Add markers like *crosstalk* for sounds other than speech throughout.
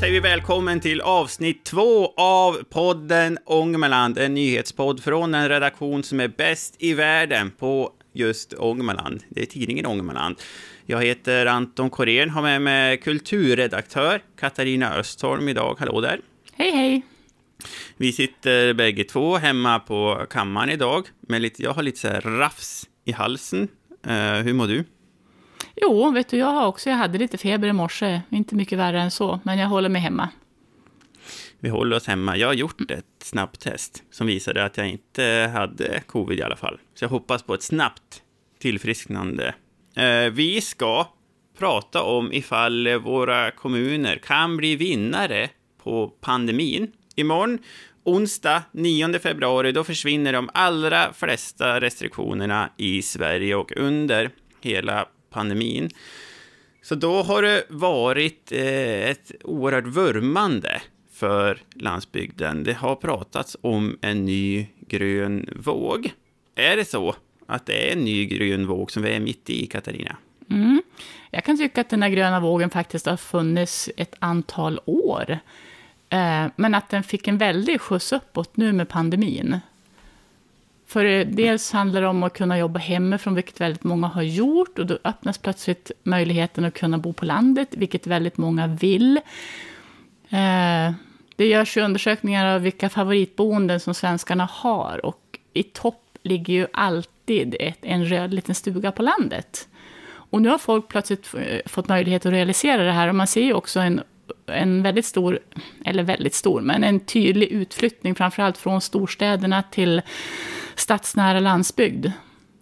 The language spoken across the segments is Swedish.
säger vi välkommen till avsnitt två av podden Ångermanland, en nyhetspodd från en redaktion som är bäst i världen på just Ångermanland. Det är tidningen Ångermanland. Jag heter Anton Korén, har med mig kulturredaktör Katarina Östholm idag. Hallå där! Hej, hej! Vi sitter bägge två hemma på kammaren idag. Med lite, jag har lite så här rafs i halsen. Uh, hur mår du? Jo, vet du, jag har också, jag hade lite feber i morse. Inte mycket värre än så, men jag håller mig hemma. Vi håller oss hemma. Jag har gjort ett snabbtest som visade att jag inte hade covid i alla fall. Så jag hoppas på ett snabbt tillfrisknande. Eh, vi ska prata om ifall våra kommuner kan bli vinnare på pandemin. Imorgon, onsdag 9 februari, då försvinner de allra flesta restriktionerna i Sverige och under hela pandemin. Så då har det varit eh, ett oerhört vurmande för landsbygden. Det har pratats om en ny grön våg. Är det så att det är en ny grön våg som vi är mitt i, Katarina? Mm. Jag kan tycka att den här gröna vågen faktiskt har funnits ett antal år. Eh, men att den fick en väldig skjuts uppåt nu med pandemin. För eh, dels handlar det om att kunna jobba hemifrån, vilket väldigt många har gjort. Och då öppnas plötsligt möjligheten att kunna bo på landet, vilket väldigt många vill. Eh, det görs ju undersökningar av vilka favoritboenden som svenskarna har. Och i topp ligger ju alltid ett, en röd liten stuga på landet. Och nu har folk plötsligt eh, fått möjlighet att realisera det här. Och man ser ju också en en väldigt stor, eller väldigt stor, men en tydlig utflyttning, framförallt från storstäderna till stadsnära landsbygd.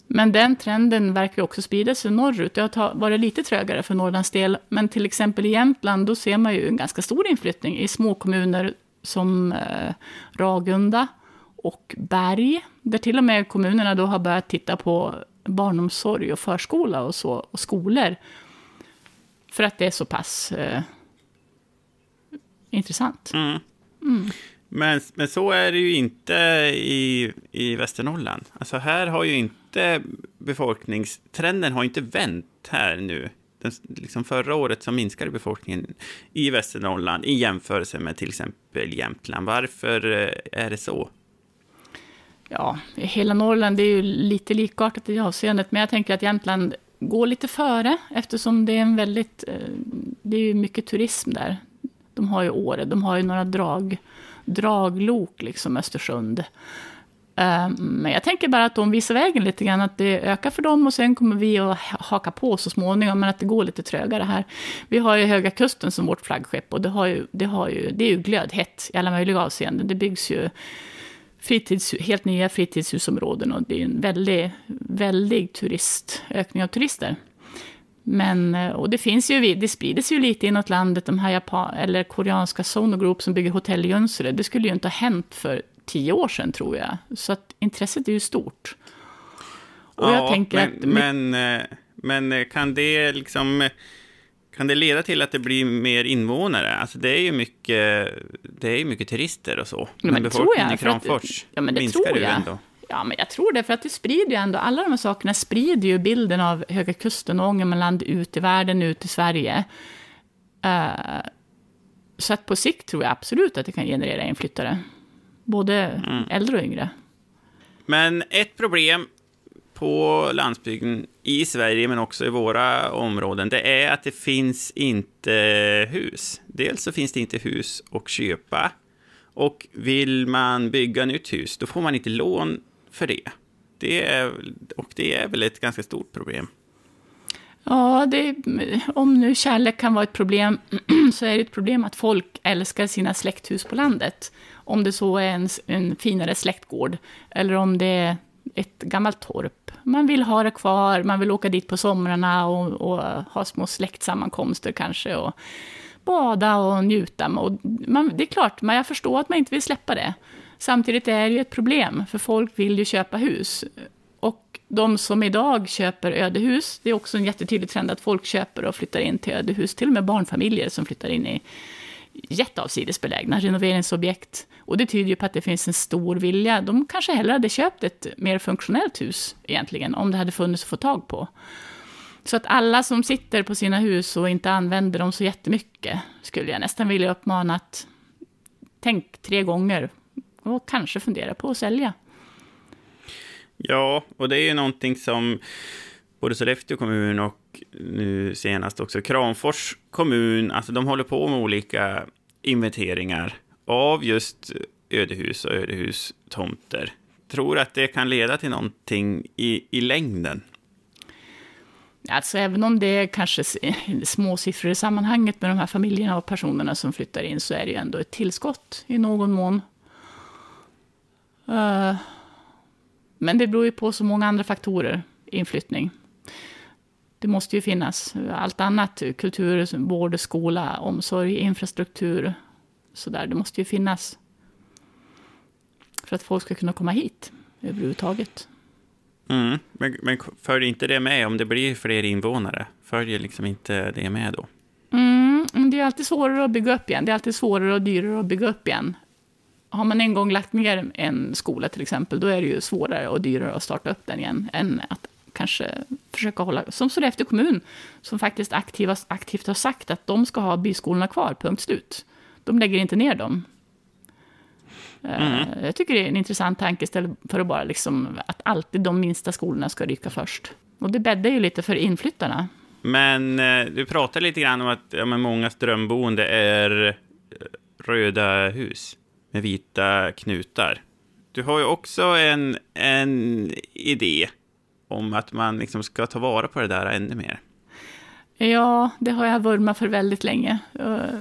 Men den trenden verkar också sprida sig norrut. Det har varit lite trögare för Norrlands del, men till exempel i Jämtland, då ser man ju en ganska stor inflyttning i små kommuner som eh, Ragunda och Berg, där till och med kommunerna då har börjat titta på barnomsorg och förskola och, så, och skolor. För att det är så pass eh, intressant. Mm. Mm. Men, men så är det ju inte i, i Västernorrland. Alltså här har ju inte befolkningstrenden har inte vänt här nu. Den, liksom förra året så minskade befolkningen i Västernorrland i jämförelse med till exempel Jämtland. Varför eh, är det så? Ja, hela Norrland är ju lite likartat i avseendet, men jag tänker att Jämtland går lite före eftersom det är en väldigt, eh, det är ju mycket turism där. De har ju Åre, de har ju några drag, draglok, liksom Östersund. Eh, men jag tänker bara att de visar vägen lite grann, att det ökar för dem och sen kommer vi att haka på så småningom, men att det går lite trögare här. Vi har ju Höga Kusten som vårt flaggskepp och det, har ju, det, har ju, det är ju glödhett i alla möjliga avseenden. Det byggs ju fritids, helt nya fritidshusområden och det är en väldig, väldig turist, ökning av turister. Men, eh, och det finns ju, det sprider sig ju lite inåt landet, de här Japan, eller koreanska Sonogroup som bygger hotell i Junsele. Det skulle ju inte ha hänt för tio år sedan tror jag. Så att intresset är ju stort. Och ja, jag tänker men, att... Men, eh, men eh, kan det liksom... Kan det leda till att det blir mer invånare? Alltså det är ju mycket, det är mycket turister och så. Ja, men, men befolkningen i Kramfors ja, men det minskar tror jag. ju ändå. Ja, men jag tror det, för att det sprider ju ändå, alla de här sakerna sprider ju bilden av Höga Kusten och Ångermanland ut i världen, ut i Sverige. Uh, så att på sikt tror jag absolut att det kan generera inflyttare. Både mm. äldre och yngre. Men ett problem på landsbygden i Sverige, men också i våra områden, det är att det finns inte hus. Dels så finns det inte hus att köpa. Och vill man bygga nytt hus, då får man inte lån för det. det är, och det är väl ett ganska stort problem. Ja, det, om nu kärlek kan vara ett problem, *clears throat* så är det ett problem att folk älskar sina släkthus på landet. Om det så är en, en finare släktgård, eller om det är ett gammalt torp. Man vill ha det kvar, man vill åka dit på somrarna och, och ha små släktsammankomster kanske. Och bada och njuta. Och man, det är klart, men jag förstår att man inte vill släppa det. Samtidigt är det ju ett problem, för folk vill ju köpa hus. Och de som idag köper ödehus, det är också en jättetydlig trend att folk köper och flyttar in till ödehus. Till och med barnfamiljer som flyttar in i jätteavsides belägna renoveringsobjekt. Och det tyder ju på att det finns en stor vilja. De kanske hellre hade köpt ett mer funktionellt hus egentligen, om det hade funnits att få tag på. Så att alla som sitter på sina hus och inte använder dem så jättemycket, skulle jag nästan vilja uppmana att tänk tre gånger och kanske fundera på att sälja. Ja, och det är ju någonting som både Sollefteå kommun och nu senast också Kramfors kommun, alltså de håller på med olika inventeringar av just ödehus och ödehustomter. Tror att det kan leda till någonting i, i längden? Alltså även om det är kanske små siffror i sammanhanget med de här familjerna och personerna som flyttar in, så är det ju ändå ett tillskott i någon mån. Uh, men det beror ju på så många andra faktorer, inflyttning. Det måste ju finnas allt annat, kultur, vård, skola, omsorg, infrastruktur, sådär. Det måste ju finnas för att folk ska kunna komma hit överhuvudtaget. Mm, men, men följer inte det med om det blir fler invånare? Följer liksom inte det med då? Mm, det är alltid svårare att bygga upp igen. Det är alltid svårare och dyrare att bygga upp igen. Har man en gång lagt ner en skola till exempel, då är det ju svårare och dyrare att starta upp den igen än att kanske försöka hålla, som Sollefteå kommun, som faktiskt aktivt, aktivt har sagt att de ska ha byskolorna kvar, punkt slut. De lägger inte ner dem. Eh, mm. Jag tycker det är en intressant tanke istället för att bara liksom att alltid de minsta skolorna ska ryka först. Och det bäddar ju lite för inflyttarna. Men eh, du pratar lite grann om att ja, men mångas drömboende är eh, röda hus med vita knutar. Du har ju också en, en idé om att man liksom ska ta vara på det där ännu mer. Ja, det har jag vurmat för väldigt länge eh,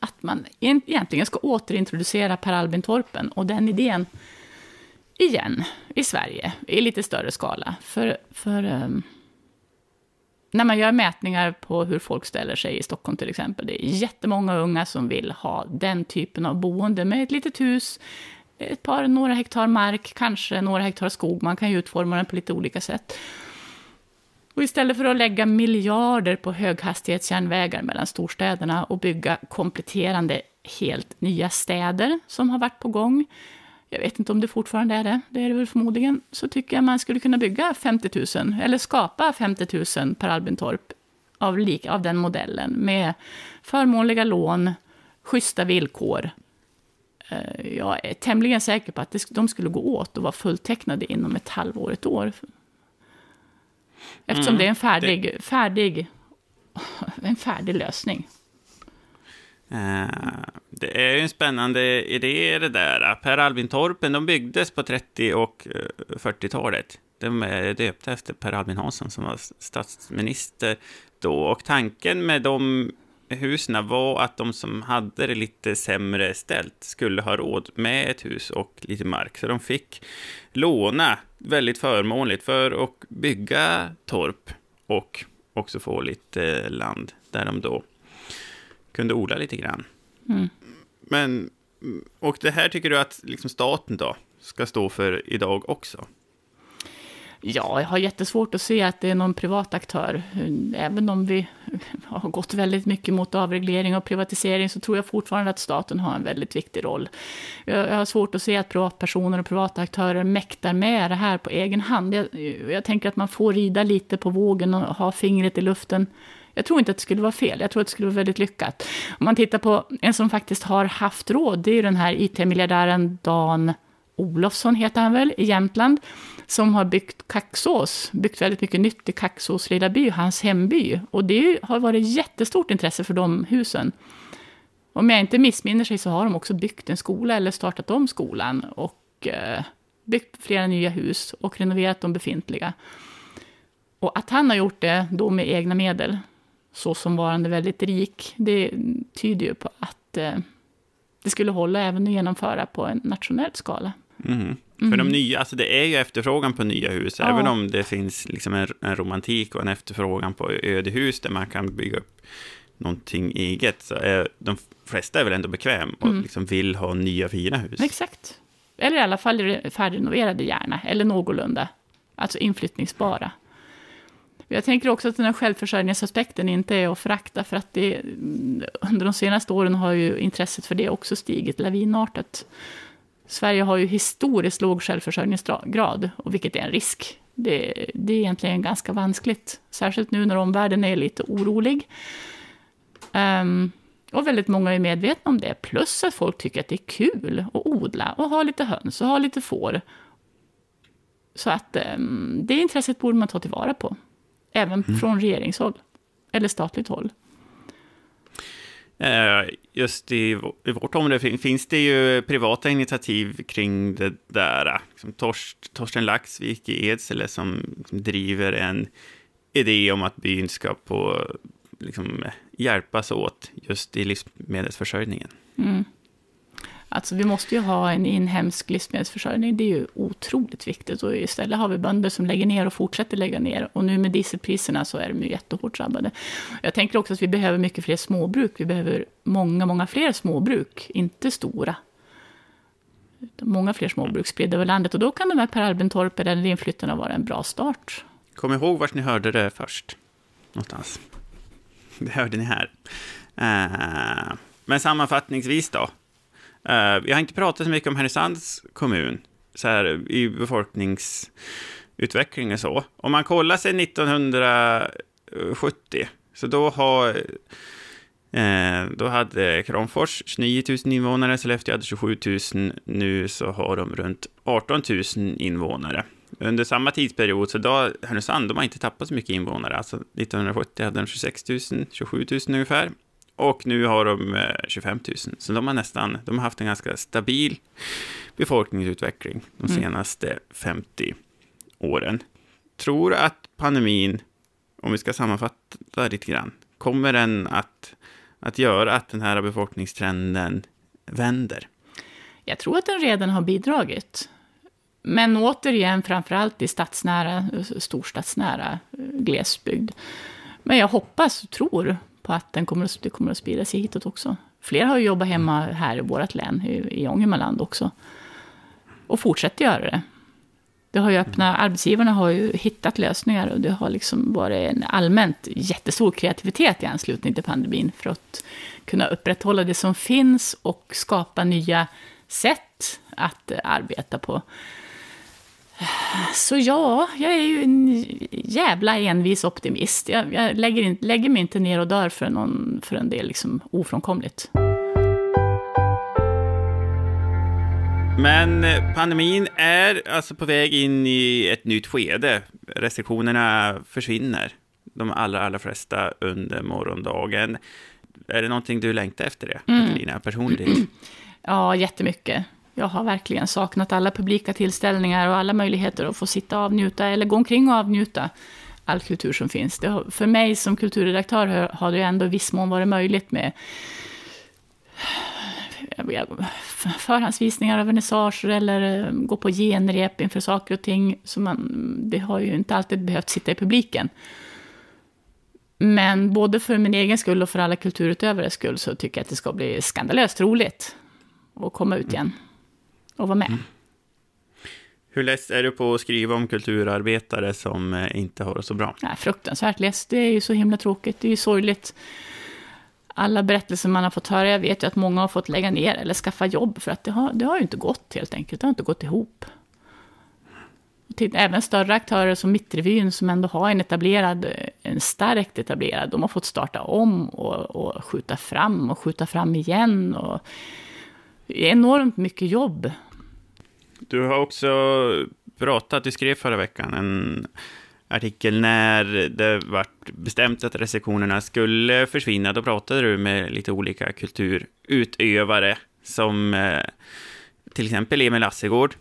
att man egentligen ska återintroducera Per Albin Torpen och den idén igen i Sverige i lite större skala. För, för um, när man gör mätningar på hur folk ställer sig i Stockholm till exempel, det är jättemånga unga som vill ha den typen av boende med ett litet hus, ett par, några hektar mark, kanske några hektar skog. Man kan ju utforma den på lite olika sätt. Och istället för att lägga miljarder på höghastighetsjärnvägar mellan storstäderna och bygga kompletterande helt nya städer som har varit på gång, jag vet inte om det fortfarande är det, det är det väl förmodligen, så tycker jag man skulle kunna bygga 50 000, eller skapa 50 000 per Albintorp av, lik, av den modellen, med förmånliga lån, schyssta villkor. Eh, jag är tämligen säker på att de skulle gå åt och vara fulltecknade inom ett halvår, ett år. Eftersom mm, det är en färdig, det... färdig, *laughs* en färdig lösning. Uh, det är ju en spännande idé det där. Per Albin Torpen, de byggdes på 30 och eh, 40-talet. De är döpta efter Per Albin Hansson som var statsminister då. Och tanken med de husen var att de som hade det lite sämre ställt skulle ha råd med ett hus och lite mark. Så de fick låna väldigt förmånligt för att bygga torp och också få lite land där de då kunde odla lite grann. Mm. Men, och det här tycker du att liksom staten då ska stå för idag också? Ja, jag har jättesvårt att se att det är någon privat aktör. Även om vi har gått väldigt mycket mot avreglering och privatisering så tror jag fortfarande att staten har en väldigt viktig roll. Jag har svårt att se att privatpersoner och privata aktörer mäktar med det här på egen hand. Jag, jag tänker att man får rida lite på vågen och ha fingret i luften. Jag tror inte att det skulle vara fel, jag tror att det skulle vara väldigt lyckat. Om man tittar på en som faktiskt har haft råd, det är ju den här IT-miljardären Dan Olofsson, heter han väl, i Jämtland som har byggt Kaxås, byggt väldigt mycket nytt i Kaxås lilla by, hans hemby. Och det har varit jättestort intresse för de husen. Om jag inte missminner sig så har de också byggt en skola eller startat om skolan och eh, byggt flera nya hus och renoverat de befintliga. Och att han har gjort det då med egna medel, så som varande väldigt rik, det tyder ju på att eh, det skulle hålla även att genomföra på en nationell skala. Mm. Mm. För de nya, alltså det är ju efterfrågan på nya hus, ja. även om det finns liksom en, en, romantik och en efterfrågan på ödehus där man kan bygga upp någonting eget, så är de flesta är väl ändå bekväm och mm. liksom vill ha nya fina hus. Exakt. Eller i alla fall färdigrenoverade gärna, eller någorlunda, alltså inflyttningsbara. Jag tänker också att den här självförsörjningsaspekten inte är att förakta, för att det, under de senaste åren har ju intresset för det också stigit lavinartat. Sverige har ju historiskt låg självförsörjningsgrad, och vilket är en risk. det, det är egentligen ganska vanskligt. Särskilt nu när omvärlden är lite orolig. Um, och väldigt många är medvetna om det. Plus att folk tycker att det är kul att odla och ha lite höns och ha lite får. Så att um, det intresset borde man ta tillvara på. Även mm. från regeringshåll. Eller statligt håll. Eh, just i, i vårt område finns det ju privata initiativ kring det där. Som Torst, Torsten Laxvik i Edsele som, som driver en idé om att byn ska på, liksom, hjälpas åt just i livsmedelsförsörjningen. Mm. Alltså vi måste ju ha en inhemsk livsmedelsförsörjning, det är ju otroligt viktigt. Och istället har vi bönder som lägger ner och fortsätter lägga ner. Och nu med dieselpriserna så är de ju jättehårt drabbade. Jag tänker också att vi behöver mycket fler småbruk. Vi behöver många, många fler småbruk, inte stora. Många fler småbruk spridda över landet. Och då kan de här Per Albintorp eller inflyttarna vara en bra start. Kom ihåg vart ni hörde det först. Någonstans. Det hörde ni här. Eh, men sammanfattningsvis då. Uh, vi har inte pratat så mycket om Härnösands kommun så här, i befolkningsutveckling och så. Om man kollar sig 1970, så då har eh, då hade Kramfors 29 000 invånare, Sollefteå hade 27 000, nu så har de runt 18 000 invånare. Under samma tidsperiod, så då Härnösand, de har inte tappat så mycket invånare. Alltså 1970 hade de 26 000, 27 000 ungefär. Och nu har de 25 000. Så de har nästan, de har haft en ganska stabil befolkningsutveckling de mm. senaste mm. 50 åren. Tror att pandemin, om vi ska sammanfatta lite grann, kommer den att, att göra att den här befolkningstrenden vänder? Jag tror att den redan har bidragit. Men återigen, framförallt i stadsnära, storstadsnära glesbygd. Men jag hoppas och tror på att den kommer att, det kommer att sprida sig hitåt också. Fler har ju jobbat hemma här i vårt län, i, i Ångermanland också. Och fortsätter göra det. Det har ju öppna, arbetsgivarna har ju hittat lösningar och det har liksom varit en allmänt jättestor kreativitet i anslutning till pandemin för att kunna upprätthålla det som finns och skapa nya sätt att arbeta på. Så ja, jag är ju en jävla envis optimist. Jag, jag lägger, in, lägger mig inte ner och dör för, någon, för en del liksom ofrånkomligt. Men pandemin är alltså på väg in i ett nytt skede. Restriktionerna försvinner, de allra, allra flesta under morgondagen. Är det någonting du längtar efter det, mm. Katarina, personligen? *clears throat* Ja, jättemycket. Jag har verkligen saknat alla publika tillställningar och alla möjligheter att få sitta och avnjuta, eller gå omkring och avnjuta all kultur som finns. Det för mig som kulturredaktör har det ju ändå i viss mån varit möjligt med förhandsvisningar av vernissager eller eh, gå på genrep inför saker och ting. Så man, det har ju inte alltid behövt sitta i publiken. Men både för min egen skull och för alla kulturutövares skull så tycker jag att det ska bli skandalöst roligt att komma ut igen och vara med. Mm. Hur less är du på att skriva om kulturarbetare som eh, inte har det så bra? Ja, fruktansvärt less. Det är ju så himla tråkigt. Det är ju sorgligt. Alla berättelser man har fått höra, jag vet ju att många har fått lägga ner eller skaffa jobb för att det har, det har ju inte gått helt enkelt. Det har inte gått ihop. Även större aktörer som Mittrevyn som ändå har en etablerad, en starkt etablerad, de har fått starta om och, och skjuta fram och skjuta fram igen. Och, enormt mycket jobb. Du har också pratat, du skrev förra veckan en artikel när det var bestämt att restriktionerna skulle försvinna. Då pratade du med lite olika kulturutövare som eh, till exempel Emil Assegård.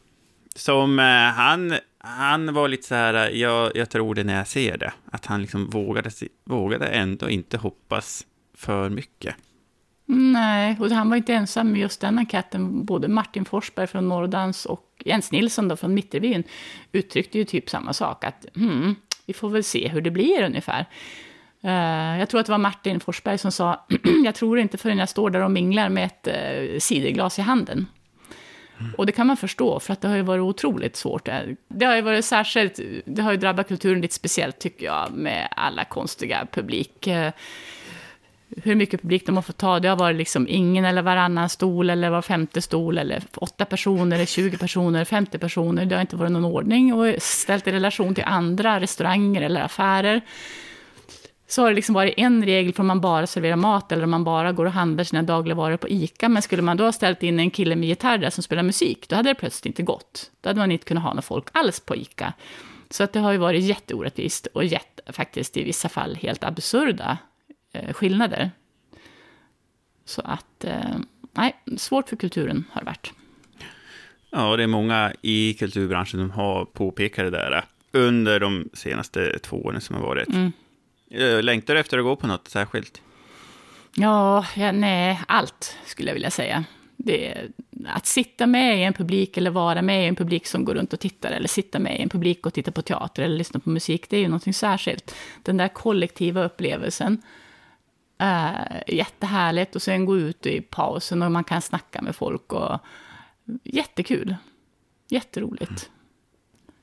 Som eh, han, han var lite så här, jag, jag tror det när jag ser det. Att han liksom vågade, vågade ändå inte hoppas för mycket. Nej, och han var inte ensam med just den enkäten. Både Martin Forsberg från Norrdans och Jens Nilsson då från Mitterbyn uttryckte ju typ samma sak. Att hmm, vi får väl se hur det blir ungefär. Uh, jag tror att det var Martin Forsberg som sa, *clears throat* jag tror inte förrän jag står där och minglar med ett uh, ciderglas i handen. Mm. Och det kan man förstå, för att det har ju varit otroligt svårt. Det har ju varit särskilt, det har ju drabbat kulturen lite speciellt tycker jag, med alla konstiga publik... Hur mycket publik de har fått ta. Det har varit liksom ingen eller varannan stol eller var femte stol eller åtta personer, eller 20 personer, 50 personer. Det har inte varit någon ordning och ställt i relation till andra restauranger eller affärer. Så har det liksom varit en regel för om man bara serverar mat eller om man bara går och handlar sina dagligvaror på ICA. Men skulle man då ha ställt in en kille med gitarr där som spelar musik, då hade det plötsligt inte gått. Då hade man inte kunnat ha några folk alls på ICA. Så att det har ju varit jätteorättvist och jätte, faktiskt i vissa fall helt absurda skillnader. Så att, eh, nej, svårt för kulturen har det varit. Ja, det är många i kulturbranschen som har påpekat det där under de senaste två åren som har varit. Mm. Eh, Längtar du efter att gå på något särskilt? Ja, ja, nej, allt skulle jag vilja säga. Det, att sitta med i en publik eller vara med i en publik som går runt och tittar eller sitta med i en publik och titta på teater eller lyssna på musik, det är ju någonting särskilt. Den där kollektiva upplevelsen är jättehärligt och sen gå ut i pausen och man kan snacka med folk och jättekul. Jätteroligt.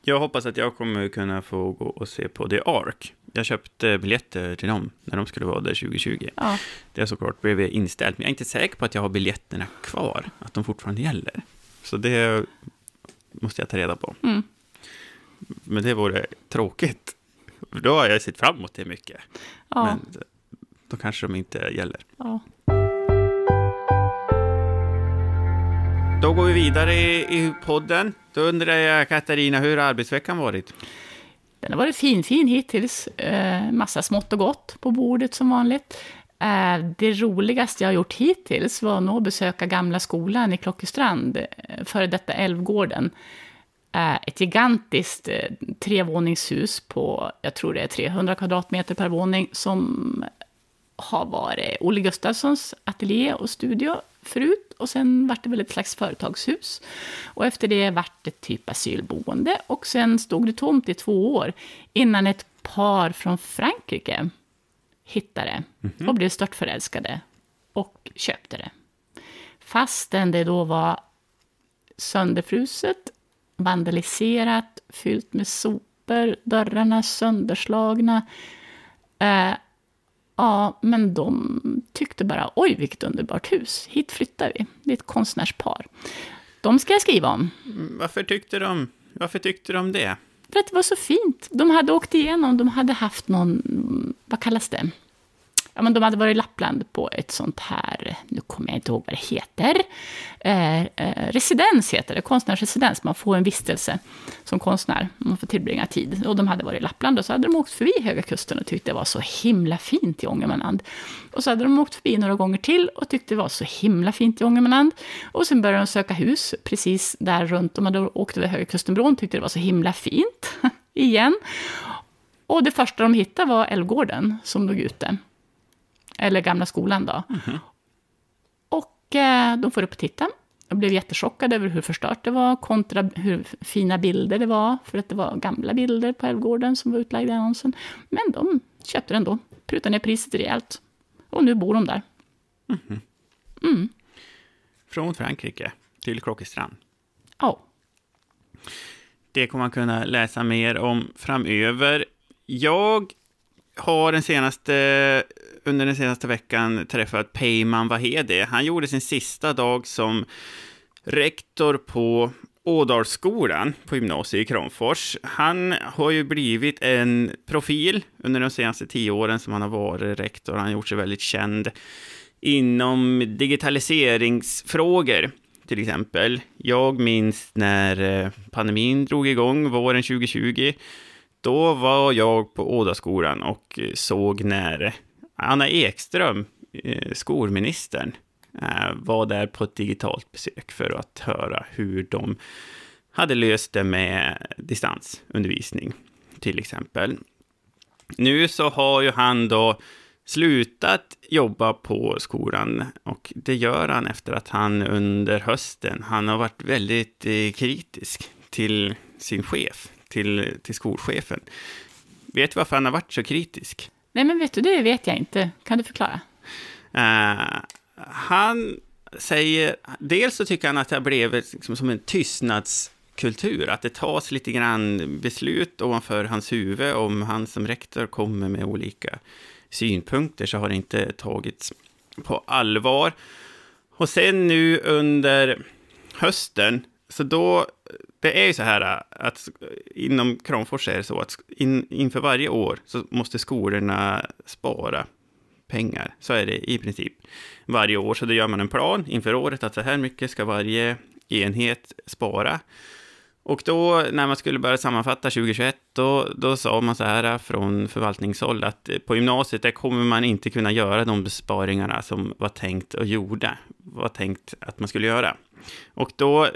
Jag hoppas att jag kommer kunna få gå och se på The Ark. Jag köpte biljetter till dem när de skulle vara där 2020. Ja, Det har såklart blivit inställt, men jag är inte säker på att jag har biljetterna kvar, att de fortfarande gäller. Så det måste jag ta reda på. Mm. Men det vore tråkigt. Då har jag sett fram emot det mycket. ja, Men då kanske de inte gäller. ja. Då går vi vidare i, i podden. Då undrar jag, Katarina, hur har arbetsveckan varit? Den har varit fin, fin hittills. Eh, massa smått och gott på bordet som vanligt. Eh, det roligaste jag har gjort hittills var nog att besöka gamla skolan i Klockestrand, eh, före detta Älvgården. Eh, ett gigantiskt eh, trevåningshus på, jag tror det är 300 kvadratmeter per våning, som har varit Olle Gustafssons ateljé och studio förut. Och sen vart det väl ett slags företagshus. Och efter det vart det typ asylboende. Och sen stod det tomt i två år innan ett par från Frankrike hittade det och blev störtförälskade och köpte det. Fastän det då var sönderfruset, vandaliserat, fyllt med sopor, dörrarna sönderslagna. Eh, ja, men de tyckte bara, oj vilket underbart hus, hit flyttar vi. Det är ett konstnärspar. De ska jag skriva om. Mm, Varför tyckte de, varför tyckte de det? För att det var så fint. De hade åkt igenom, de hade haft någon, vad kallas det? Ja, men de hade varit i Lappland på ett sånt här, nu kommer jag inte ihåg vad det heter. Eh, eh, residens heter det, konstnärsresidens. Man får en vistelse som konstnär, man får tillbringa tid. Och de hade varit i Lappland och så hade de åkt förbi Höga Kusten och tyckte det var så himla fint i Ångermanland. Och så hade de åkt förbi några gånger till och tyckte det var så himla fint i Ångermanland. Och sen började de söka hus precis där runt. De hade åkt över Höga Kustenbron tyckte det var så himla fint *laughs* igen. Och det första de hittade var Älvgården som låg ute. Eller Gamla skolan då. Och eh, de får upp titta. Jag blev jättechockad över hur förstört det var kontra hur fina bilder det var. För att det var gamla bilder på Älvgården som var utlagda i annonsen. Men de köpte den då, prutade ner priset rejält. Och nu bor de där. Mm. Från Frankrike till Klockestrand. Ja. Det kommer man kunna läsa mer om framöver. Jag har den senaste, under den senaste veckan träffat Peyman Vahedi. Han gjorde sin sista dag som rektor på Ådalsskolan på gymnasiet i Kramfors. Han har ju blivit en profil under de senaste tio åren som han har varit rektor. Han har gjort sig väldigt känd inom digitaliseringsfrågor, till exempel. Jag minns när eh, pandemin drog igång våren 2020. Då var jag på Ådaskolan och eh, såg när Anna Ekström, eh, skolministern, eh, var där på ett digitalt besök för att höra hur de hade löst det med distansundervisning, till exempel. Nu så har ju han då slutat jobba på skolan och det gör han efter att han under hösten, han har varit väldigt eh, kritisk till sin chef, till, till skolchefen. Vet du varför han har varit så kritisk? Nej, men vet du, det vet jag inte. Kan du förklara? Uh, han säger, dels så tycker han att det har blivit liksom som en tystnadskultur, att det tas lite grann beslut ovanför hans huvud om han som rektor kommer med olika synpunkter så har det inte tagits på allvar. Och sen nu under hösten, så då, det är ju så här äh, att inom Kramfors är det så att in, inför varje år så måste skolorna spara pengar. Så är det i princip varje år. Så då gör man en plan inför året att så här mycket ska varje enhet spara. Och då när man skulle börja sammanfatta 2021, då, då sa man så här äh, från förvaltningshåll att eh, på gymnasiet där kommer man inte kunna göra de besparingarna som var tänkt och gjorda, var tänkt att man skulle göra. Och då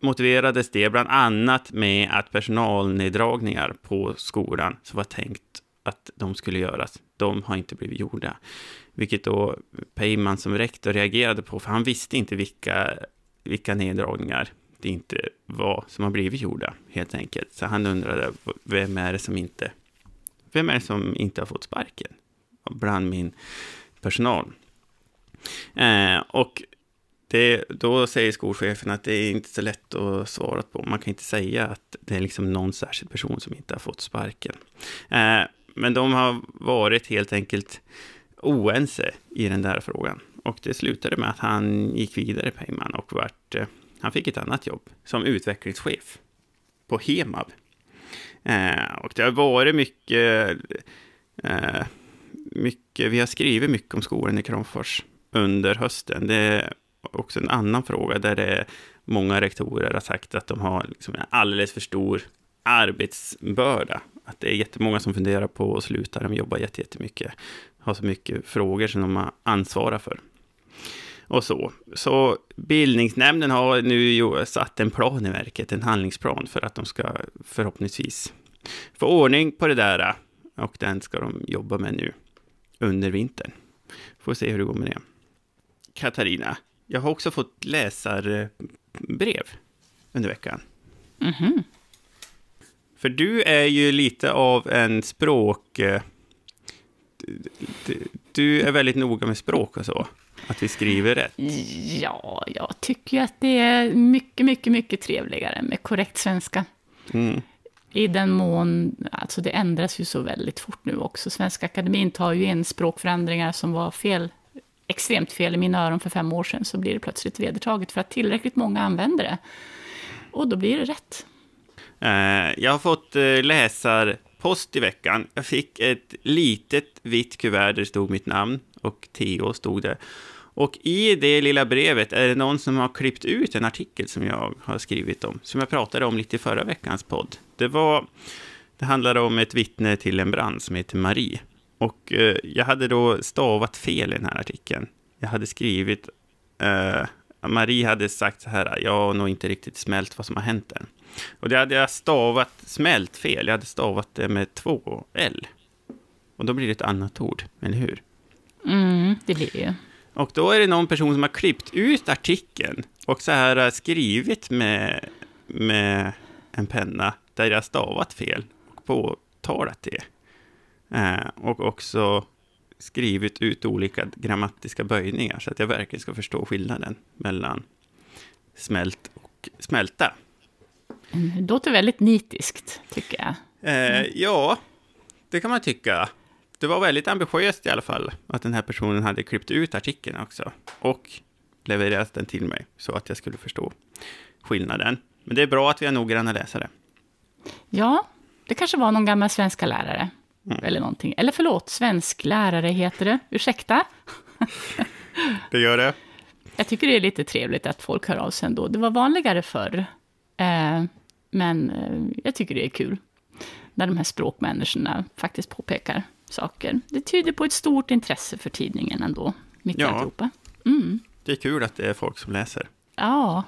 motiverades det bland annat med att personalneddragningar på skolan som var tänkt att de skulle göras, de har inte blivit gjorda. Vilket då Peyman som rektor reagerade på, för han visste inte vilka, vilka neddragningar det inte var som har blivit gjorda, helt enkelt. Så han undrade, vem är det som inte, vem är det som inte har fått sparken bland min personal? Eh, och det, då säger skolchefen att det är inte så lätt att svara på. Man kan inte säga att det är liksom någon särskild person som inte har fått sparken. Eh, men de har varit helt enkelt oense i den där frågan. Och det slutade med att han gick vidare, Peyman, och vart, eh, han fick ett annat jobb som utvecklingschef på Hemab. Eh, och det har varit mycket, eh, mycket, vi har skrivit mycket om skolan i Kramfors under hösten. Det också en annan fråga där det är många rektorer har sagt att de har liksom en alldeles för stor arbetsbörda. Att det är jättemånga som funderar på att sluta, de jobbar jättemycket, har så mycket frågor som de ansvarar för. Och så. Så bildningsnämnden har nu satt en plan i verket, en handlingsplan för att de ska förhoppningsvis få ordning på det där. Och den ska de jobba med nu under vintern. Får se hur det går med det. Katarina, jag har också fått läsarbrev under veckan. Mm -hmm. För du är ju lite av en språk... Eh, du är väldigt noga med språk och så. Att vi skriver rätt. Ja, jag tycker att det är mycket, mycket, mycket trevligare med korrekt svenska. Mm. I den mån, alltså det ändras ju så väldigt fort nu också. Svenska Akademin tar ju in språkförändringar som var fel, extremt fel i mina öron för fem år sedan, så blir det plötsligt vedertaget för att tillräckligt många använder det. Och då blir det rätt. Eh, jag har fått eh, läsarpost i veckan. Jag fick ett litet vitt kuvert där det stod mitt namn och Theo stod det. Och i det lilla brevet är det någon som har klippt ut en artikel som jag har skrivit om, som jag pratade om lite i förra veckans podd. Det var, det handlade om ett vittne till en brand som heter Marie. Och eh, jag hade då stavat fel i den här artikeln. Jag hade skrivit, eh, Marie hade sagt så här, jag har nog inte riktigt smält vad som har hänt än. Och det hade jag stavat smält fel. Jag hade stavat det med två L. Och då blir det ett annat ord, eller hur? Mm, det blir det ju. Och då är det någon person som har klippt ut artikeln och så här skrivit med, med en penna där jag stavat fel och påtalat det. Eh, och också skrivit ut olika grammatiska böjningar så att jag verkligen ska förstå skillnaden mellan smält och smälta. Det låter väldigt nitiskt, tycker jag. Eh, ja, det kan man tycka. Det var väldigt ambitiöst i alla fall, att den här personen hade klippt ut artikeln också. Och levererat den till mig, så att jag skulle förstå skillnaden. Men det är bra att vi har noggranna läsare. Ja, det kanske var någon gammal svenska lärare. Mm. Eller någonting. Eller förlåt, svensk lärare heter det. Ursäkta? *laughs* det gör det. Jag tycker det är lite trevligt att folk hör av sig ändå. Det var vanligare förr. Eh, men eh, jag tycker det är kul när de här språkmänniskorna faktiskt påpekar saker. Det tyder på ett stort intresse för tidningen ändå, mitt ja, i alltihopa. Mm. Det är kul att det är folk som läser. Ja.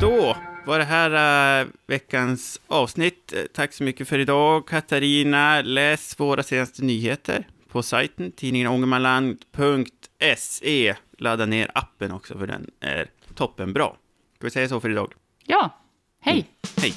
Då var det här äh, veckans avsnitt. Tack så mycket för idag, Katarina. Läs våra senaste nyheter på sajten tidningen ångermanland.se. Ladda ner appen också, för den är toppenbra. Ska vi säga så för idag? Ja. Hej. Mm. Hej.